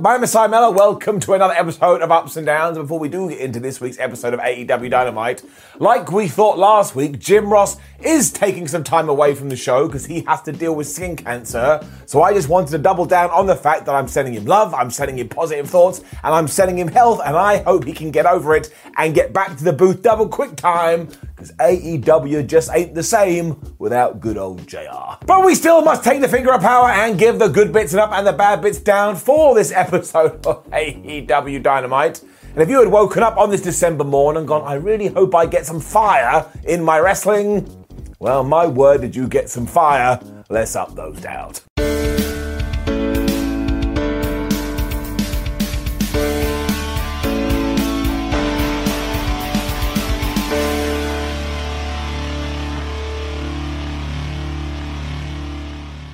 My name is Simon. Welcome to another episode of Ups and Downs. Before we do get into this week's episode of AEW Dynamite, like we thought last week, Jim Ross is taking some time away from the show because he has to deal with skin cancer. So I just wanted to double down on the fact that I'm sending him love, I'm sending him positive thoughts, and I'm sending him health, and I hope he can get over it and get back to the booth double quick time because AEW just ain't the same without good old JR. But we still must take the finger of power and give the good bits up and the bad bits down for this episode of AEW Dynamite. And if you had woken up on this December morn and gone, I really hope I get some fire in my wrestling, well, my word, did you get some fire? Let's up those doubts.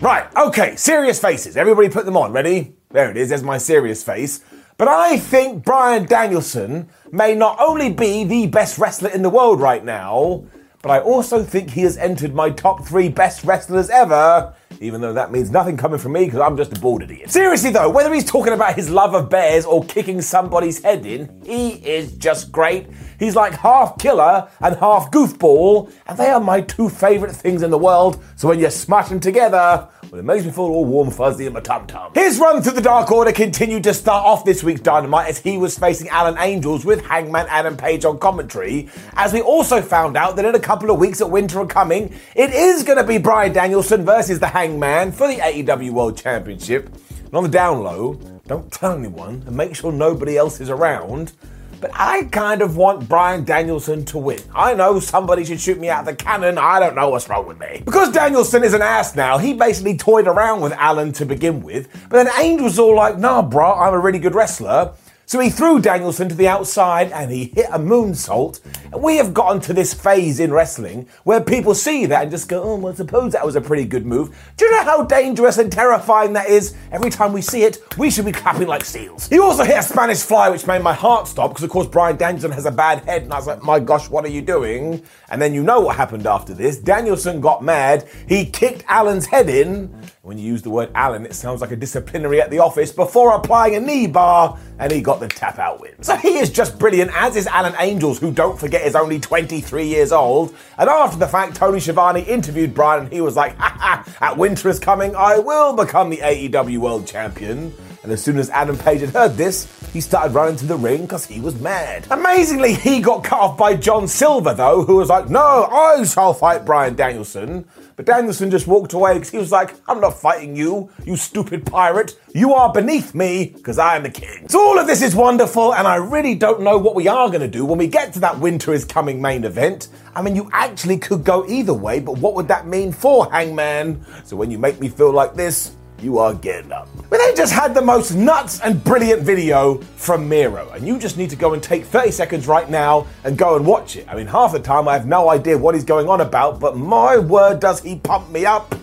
Right, okay, serious faces. Everybody put them on. Ready? There it is, there's my serious face. But I think Bryan Danielson may not only be the best wrestler in the world right now, but I also think he has entered my top three best wrestlers ever, even though that means nothing coming from me because I'm just a bald idiot. Seriously though, whether he's talking about his love of bears or kicking somebody's head in, he is just great. He's like half killer and half goofball, and they are my two favourite things in the world, so when you smash them together, well, it makes me feel all warm fuzzy in my tum tum. His run through the Dark Order continued to start off this week's Dynamite as he was facing Alan Angels with Hangman Adam Page on commentary. As we also found out that in a couple of weeks that Winter are coming, it is going to be Bryan Danielson versus the Hangman for the AEW World Championship. And on the down low, don't tell anyone and make sure nobody else is around. But I kind of want Bryan Danielson to win. I know somebody should shoot me out of the cannon. I don't know what's wrong with me. Because Danielson is an ass now, he basically toyed around with Alan to begin with. But then Angel was all like, nah, bro, I'm a really good wrestler. So he threw Danielson to the outside and he hit a moonsault. And we have gotten to this phase in wrestling where people see that and just go, oh, well, suppose that was a pretty good move. Do you know how dangerous and terrifying that is? Every time we see it, we should be clapping like seals. He also hit a Spanish fly, which made my heart stop because, of course, Bryan Danielson has a bad head. And I was like, my gosh, what are you doing? And then you know what happened after this. Danielson got mad. He kicked Alan's head in. When you use the word Alan, it sounds like a disciplinary at the office before applying a knee bar, and he got the tap out win. So he is just brilliant, as is Alan Angels, who don't forget is only 23 years old. And after the fact, Tony Schiavone interviewed Bryan, and he was like, ha ha, at winter is coming, I will become the AEW World Champion. And as soon as Adam Page had heard this, he started running to the ring because he was mad. Amazingly, he got cut off by John Silver, though, who was like, No, I shall fight Bryan Danielson. But Danielson just walked away because he was like, I'm not fighting you, you stupid pirate. You are beneath me because I am the king. So all of this is wonderful, and I really don't know what we are going to do when we get to that winter is coming main event. I mean, you actually could go either way, but what would that mean for Hangman? So when you make me feel like this, you are getting up. But they just had the most nuts and brilliant video from Miro, and you just need to go and take 30 seconds right now and go and watch it. I mean, half the time I have no idea what he's going on about, but my word, does he pump me up!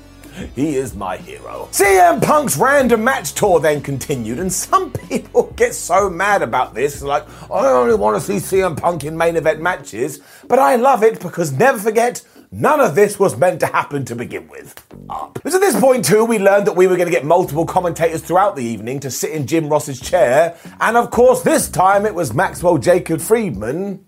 He is my hero. CM Punk's random match tour then continued, and some people get so mad about this. Like, I only want to see CM Punk in main event matches, but I love it because never forget, None of this was meant to happen to begin with. Up. But at this point, too, we learned that we were going to get multiple commentators throughout the evening to sit in Jim Ross's chair, and of course, this time it was Maxwell Jacob Friedman.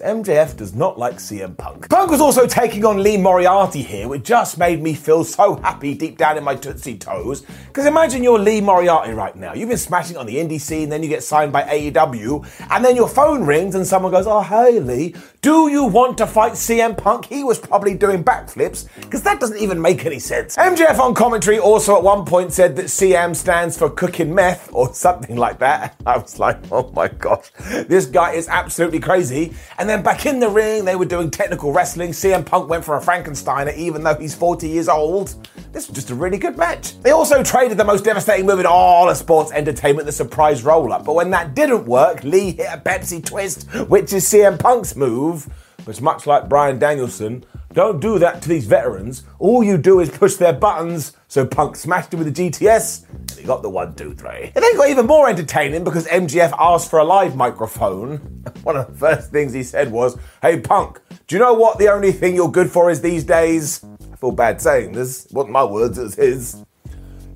MJF does not like CM Punk. Punk was also taking on Lee Moriarty here, which just made me feel so happy deep down in my Tootsie Toes. Because imagine you're Lee Moriarty right now. You've been smashing on the indie scene, then you get signed by AEW, and then your phone rings and someone goes, Oh, hey Lee, do you want to fight CM Punk? He was probably doing backflips, because that doesn't even make any sense. MJF on commentary also at one point said that CM stands for cooking meth or something like that. I was like, Oh my gosh, this guy is absolutely crazy. Then back in the ring, they were doing technical wrestling. CM Punk went for a Frankensteiner, even though he's 40 years old. This was just a really good match. They also traded the most devastating move in all of sports entertainment, the surprise roll up. But when that didn't work, Lee hit a Pepsi twist, which is CM Punk's move. Which, much like Bryan Danielson, don't do that to these veterans. All you do is push their buttons. So Punk smashed him with the GTS, and he got the one, two, three. It then got even more entertaining because MJF asked for a live microphone. One of the first things he said was, Hey Punk, do you know what the only thing you're good for is these days? I feel bad saying this. It wasn't my words, it was his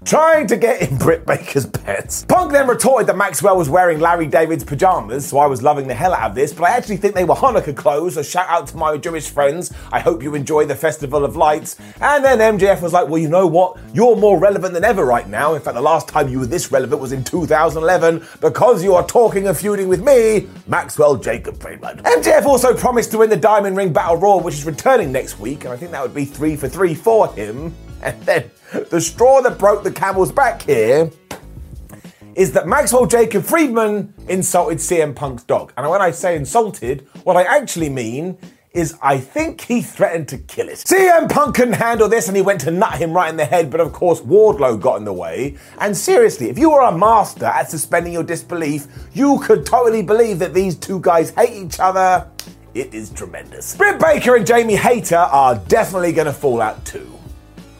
trying to get in Britt Baker's pets. Punk then retorted that Maxwell was wearing Larry David's pajamas, so I was loving the hell out of this, but I actually think they were Hanukkah clothes, so shout out to my Jewish friends. I hope you enjoy the Festival of Lights. And then MJF was like, well, you know what? You're more relevant than ever right now. In fact, the last time you were this relevant was in 2011 because you are talking and feuding with me, Maxwell Jacob Friedman. MJF also promised to win the Diamond Ring Battle Royal, which is returning next week, and I think that would be three for three for him. And then the straw that broke the camel's back here is that Maxwell Jacob Friedman insulted CM Punk's dog. And when I say insulted, what I actually mean is I think he threatened to kill it. CM Punk couldn't handle this and he went to nut him right in the head, but of course Wardlow got in the way. And seriously, if you were a master at suspending your disbelief, you could totally believe that these two guys hate each other. It is tremendous. Britt Baker and Jamie Hayter are definitely going to fall out too.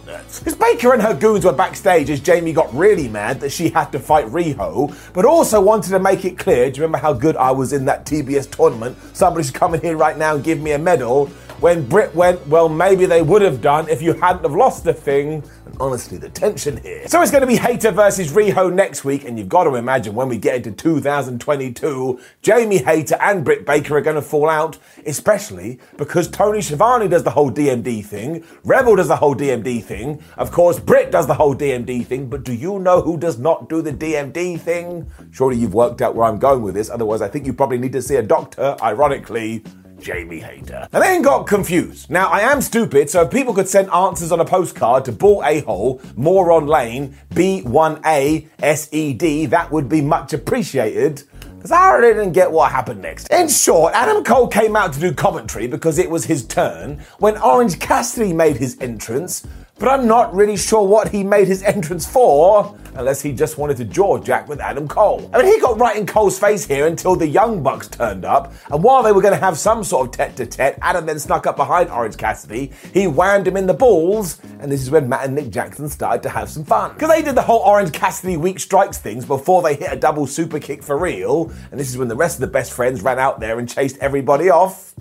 Because Baker and her goons were backstage as Jamie got really mad that she had to fight Riho, but also wanted to make it clear do you remember how good I was in that TBS tournament? Somebody should come in here right now and give me a medal. When Britt went, well, maybe they would have done if you hadn't have lost the thing. And honestly, the tension here. So it's going to be Hayter versus Riho next week, and you've got to imagine when we get into 2022, Jamie Hayter and Britt Baker are going to fall out, especially because Tony Schiavone does the whole DMD thing, Rebel does the whole DMD thing, of course, Britt does the whole DMD thing, but do you know who does not do the DMD thing? Surely you've worked out where I'm going with this, otherwise, I think you probably need to see a doctor, ironically. Jamie Hayter. And then got confused. Now, I am stupid, so if people could send answers on a postcard to Ball A Hole, Moron Lane, B1A SED, that would be much appreciated. Because I didn't get what happened next. In short, Adam Cole came out to do commentary because it was his turn when Orange Cassidy made his entrance, but I'm not really sure what he made his entrance for, unless he just wanted to jaw jack with Adam Cole. I mean, he got right in Cole's face here until the Young Bucks turned up, and while they were going to have some sort of tete to tete, Adam then snuck up behind Orange Cassidy. He whammed him in the balls, and this is when Matt and Nick Jackson started to have some fun. Because they did the whole Orange Cassidy weak strikes things before they hit a double super kick for real, and this is when the rest of the best friends ran out there and chased everybody off.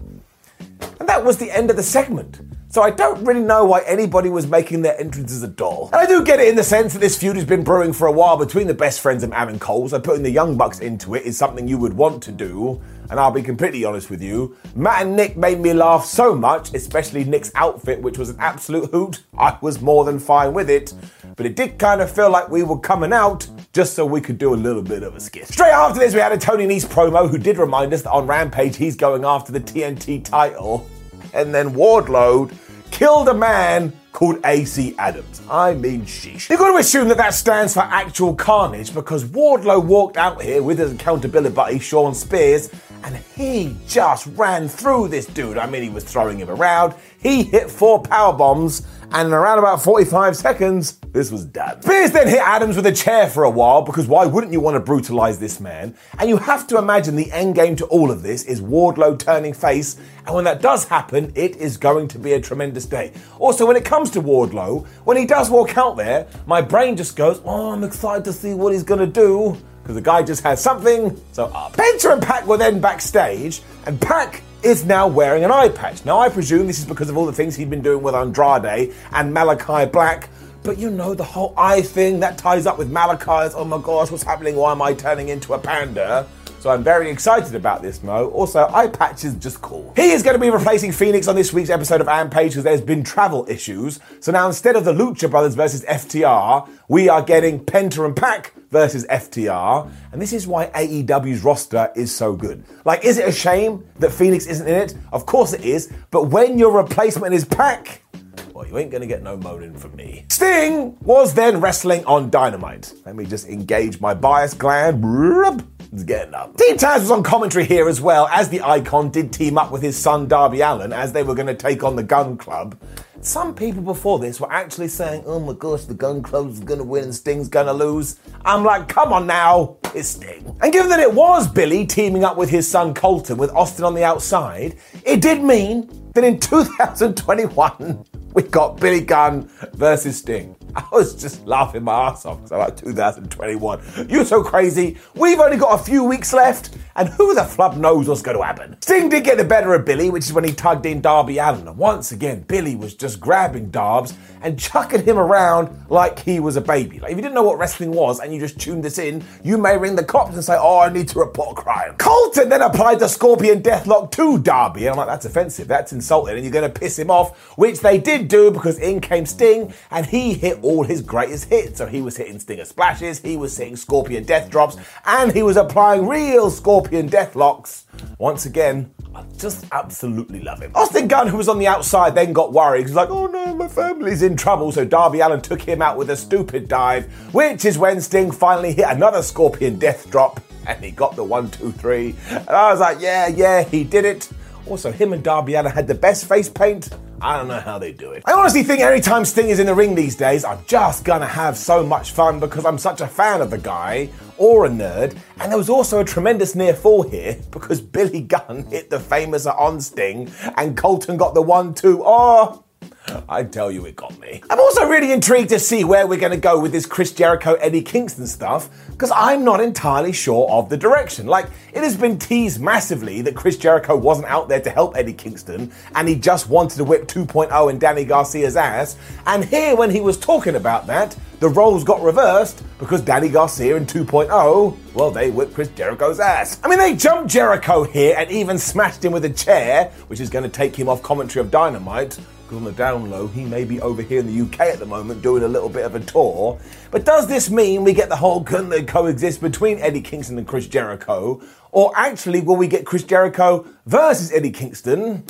And that was the end of the segment. So I don't really know why anybody was making their entrances a doll. And I do get it in the sense that this feud has been brewing for a while between the best friends of Adam Cole, so putting the Young Bucks into it is something you would want to do. And I'll be completely honest with you, Matt and Nick made me laugh so much, especially Nick's outfit, which was an absolute hoot. I was more than fine with it. But it did kind of feel like we were coming out just so we could do a little bit of a skit. Straight after this, we had a Tony Nese promo who did remind us that on Rampage he's going after the TNT title. And then Wardlow killed a man called AC Adams. I mean, sheesh. You've got to assume that that stands for actual carnage because Wardlow walked out here with his accountability buddy, Shawn Spears, and he just ran through this dude. I mean, he was throwing him around. He hit four power bombs, and in around about 45 seconds, this was done. Spears then hit Adams with a chair for a while because why wouldn't you want to brutalize this man? And you have to imagine the end game to all of this is Wardlow turning face, and when that does happen, it is going to be a tremendous day. Also, when it comes to Wardlow, when he does walk out there, my brain just goes, "Oh, I'm excited to see what he's gonna do." Because the guy just has something, so up. Penta and Pac were then backstage, and Pac is now wearing an eye patch. Now, I presume this is because of all the things he'd been doing with Andrade and Malachi Black. But you know, the whole eye thing that ties up with Malachi's, oh my gosh, what's happening? Why am I turning into a panda? So I'm very excited about this, Mo. Also, eye patch is just cool. He is going to be replacing Fenix on this week's episode of Rampage because there's been travel issues. So now instead of the Lucha Brothers versus FTR, we are getting Penta and Pac versus FTR. And this is why AEW's roster is so good. Like, is it a shame that Fenix isn't in it? Of course it is. But when your replacement is Pac, well, you ain't gonna get no moaning from me. Sting was then wrestling on Dynamite. Let me just engage my bias gland. It's getting up. Team Taz was on commentary here as well, as the icon did team up with his son Darby Allin as they were to take on the Gun Club. Some people before this were actually saying, oh my gosh, the Gun Club's to win and Sting's to lose. I'm like, come on now, it's Sting. And given that it was Billy teaming up with his son Colton with Austin on the outside, it did mean that in 2021, we got Billy Gunn versus Sting. I was just laughing my ass off about 2021. You're so crazy. We've only got a few weeks left, and who the flub knows what's going to happen? Sting did get the better of Billy, which is when he tugged in Darby Allin. And once again, Billy was just grabbing Darbs and chucking him around like he was a baby. Like if you didn't know what wrestling was and you just tuned this in, you may ring the cops and say, "Oh, I need to report a crime." Colton then applied the Scorpion Deathlock to Darby, and I'm like, "That's offensive. That's insulting, and you're going to piss him off," which they did do because in came Sting and he hit all his greatest hits. So he was hitting Stinger splashes, he was hitting Scorpion Death drops, and he was applying real Scorpion Deathlocks. Once again, I just absolutely love him. Austin Gunn, who was on the outside, then got worried. He's like, oh no, my family's in trouble. So Darby Allin took him out with a stupid dive, which is when Sting finally hit another Scorpion Death drop and he got the one, two, three. And I was like, yeah, yeah, he did it. Also, him and Darby Allin had the best face paint I don't know how they do it. I honestly think every time Sting is in the ring these days, I'm just gonna have so much fun because I'm such a fan of the guy or a nerd. And there was also a tremendous near fall here because Billy Gunn hit the famous on Sting and Colton got the one two. Oh, I tell you, it got me. I'm also really intrigued to see where we're going to go with this Chris Jericho Eddie Kingston stuff because I'm not entirely sure of the direction. Like, it has been teased massively that Chris Jericho wasn't out there to help Eddie Kingston and he just wanted to whip 2.0 in Danny Garcia's ass. And here, when he was talking about that, the roles got reversed because Danny Garcia and 2.0, well, they whipped Chris Jericho's ass. I mean, they jumped Jericho here and even smashed him with a chair, which is going to take him off commentary of Dynamite because on the down low, he may be over here in the UK at the moment doing a little bit of a tour. But does this mean we get the whole can they coexist between Eddie Kingston and Chris Jericho? Or actually, will we get Chris Jericho versus Eddie Kingston?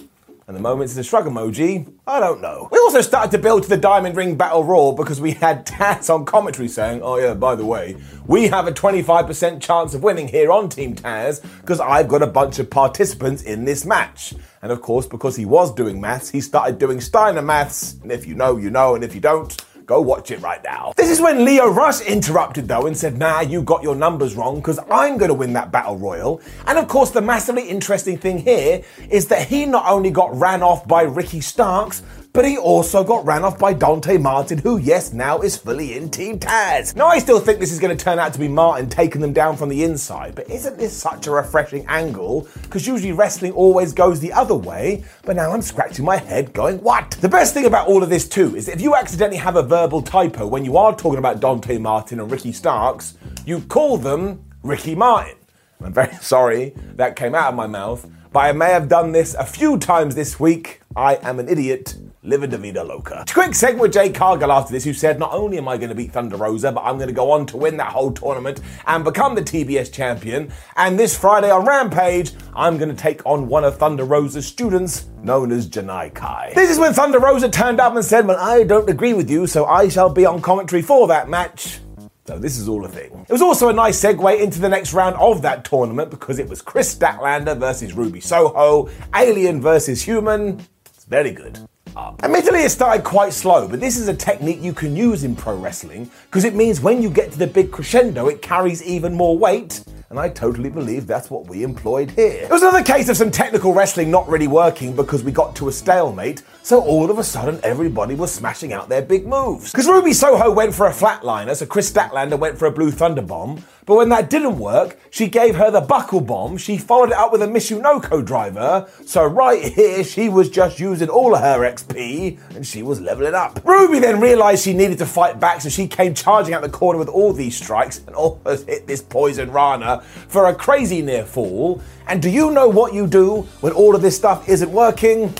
And the moment it's a shrug emoji, I don't know. We also started to build to the Diamond Ring Battle Royal because we had Taz on commentary saying, oh yeah, by the way, we have a 25% chance of winning here on Team Taz because I've got a bunch of participants in this match. And of course, because he was doing maths, he started doing Steiner maths. And if you know, you know, and if you don't, Go watch it right now. This is when Lio Rush interrupted though and said, nah, you got your numbers wrong because I'm going to win that battle royal. And of course, the massively interesting thing here is that he not only got ran off by Ricky Starks, but he also got ran off by Dante Martin, who, yes, now is fully in Team Taz. Now, I still think this is going to turn out to be Martin taking them down from the inside, but isn't this such a refreshing angle? Because usually wrestling always goes the other way, but now I'm scratching my head going, what? The best thing about all of this, too, is that if you accidentally have a verbal typo when you are talking about Dante Martin and Ricky Starks, you call them Ricky Martin. I'm very sorry that came out of my mouth, but I may have done this a few times this week. I am an idiot Live a Vida Loca. Quick segment with Jade Cargill after this, who said, Not only am I going to beat Thunder Rosa, but I'm going to go on to win that whole tournament and become the TBS champion. And this Friday on Rampage, I'm going to take on one of Thunder Rosa's students, known as Janai Kai. This is when Thunder Rosa turned up and said, Well, I don't agree with you, so I shall be on commentary for that match. So this is all a thing. It was also a nice segue into the next round of that tournament because it was Kris Statlander versus Ruby Soho, Alien versus Human. It's very good up. Admittedly, it started quite slow, but this is a technique you can use in pro wrestling because it means when you get to the big crescendo, it carries even more weight. And I totally believe that's what we employed here. It was another case of some technical wrestling not really working because we got to a stalemate, so all of a sudden everybody was smashing out their big moves. Because Ruby Soho went for a flatliner, so Kris Statlander went for a blue thunder bomb, But when that didn't work, she gave her the buckle bomb. She followed it up with a Michinoku driver. So right here, she was just using all of her XP and she was leveling up. Ruby then realized she needed to fight back, so she came charging out the corner with all these strikes and almost hit this poison Rana for a crazy near fall. And do you know what you do when all of this stuff isn't working?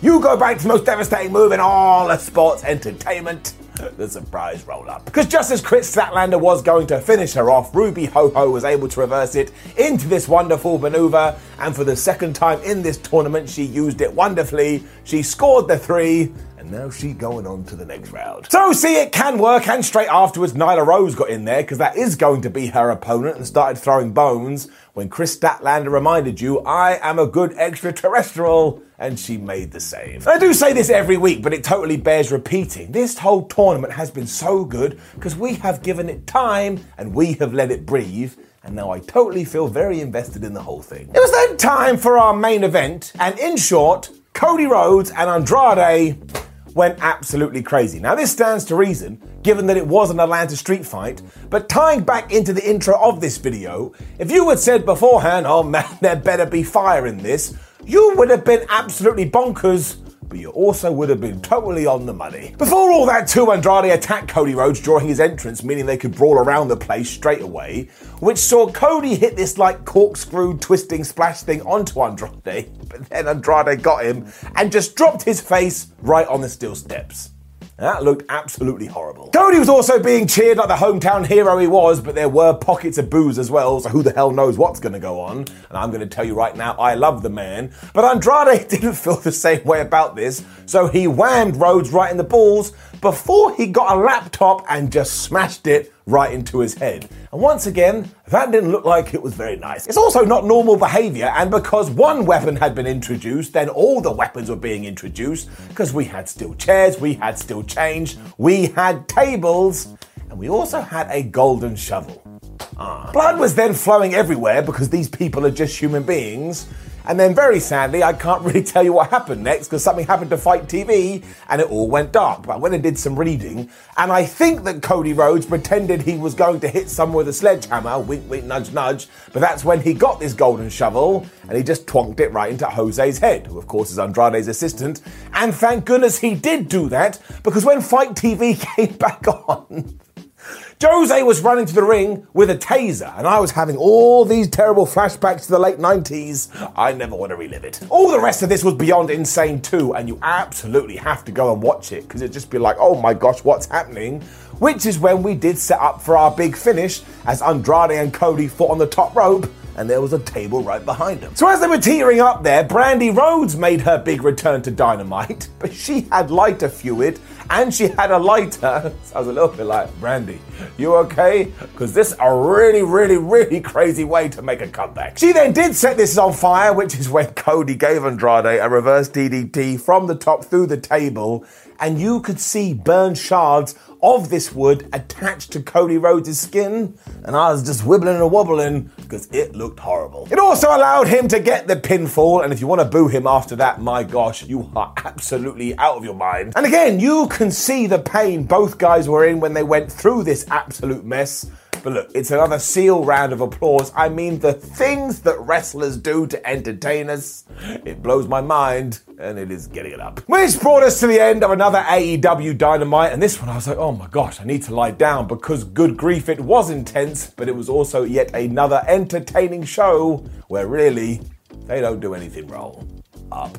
You go back to the most devastating move in all of sports entertainment the surprise roll up. Because just as Kris Statlander was going to finish her off, Ruby Ho Ho was able to reverse it into this wonderful maneuver, and for the second time in this tournament, she used it wonderfully. She scored the three, now she's going on to the next round. So, see, it can work, and straight afterwards, Nyla Rose got in there because that is going to be her opponent and started throwing bones when Kris Statlander reminded you, I am a good extraterrestrial, and she made the save. I do say this every week, but it totally bears repeating. This whole tournament has been so good because we have given it time and we have let it breathe. And now I totally feel very invested in the whole thing. It was then time for our main event, and in short, Cody Rhodes and Andrade went absolutely crazy. Now, this stands to reason, given that it was an Atlanta street fight, but tying back into the intro of this video, if you had said beforehand, oh man, there better be fire in this, you would have been absolutely bonkers but you also would have been totally on the money. Before all that, too, Andrade attacked Cody Rhodes during his entrance, meaning they could brawl around the place straight away, which saw Cody hit this like corkscrew twisting splash thing onto Andrade, but then Andrade got him and just dropped his face right on the steel steps. That looked absolutely horrible. Cody was also being cheered like the hometown hero he was, but there were pockets of booze as well, so who the hell knows what's going to go on. And I'm going to tell you right now, I love the man. But Andrade didn't feel the same way about this, so he whammed Rhodes right in the balls before he got a laptop and just smashed it right into his head. And once again, that didn't look like it was very nice. It's also not normal behavior, and because one weapon had been introduced, then all the weapons were being introduced, because we had steel chairs, we had steel change, we had tables, and we also had a golden shovel. Ah. Blood was then flowing everywhere because these people are just human beings. And then, very sadly, I can't really tell you what happened next because something happened to FITE TV and it all went dark. But I went and did some reading, and I think that Cody Rhodes pretended he was going to hit someone with a sledgehammer, wink, wink, nudge, nudge. But that's when he got this golden shovel and he just twonked it right into Jose's head, who, of course, is Andrade's assistant. And thank goodness he did do that because when FITE TV came back on, Jose was running to the ring with a taser, and I was having all these terrible flashbacks to the late 90s. I never want to relive it. All the rest of this was beyond insane, too, and you absolutely have to go and watch it because it'd just be like, oh my gosh, what's happening? Which is when we did set up for our big finish as Andrade and Cody fought on the top rope and there was a table right behind them. So as they were teetering up there, Brandi Rhodes made her big return to Dynamite, but she had lighter fluid and she had a lighter. So I was a little bit like, Brandi, you okay? Because this is a really, really, really crazy way to make a comeback. She then did set this on fire, which is when Cody gave Andrade a reverse DDT from the top through the table, and you could see burned shards of this wood attached to Cody Rhodes' skin, and I was just wibbling and wobbling because it looked horrible. It also allowed him to get the pinfall, and if you want to boo him after that, my gosh, you are absolutely out of your mind. And again, you can see the pain both guys were in when they went through this absolute mess. But look, it's another seal round of applause. I mean, the things that wrestlers do to entertain us, it blows my mind, and it is getting it up. Which brought us to the end of another AEW Dynamite, and this one I was like, oh my gosh, I need to lie down because good grief, it was intense, but it was also yet another entertaining show where really they don't do anything wrong. Up.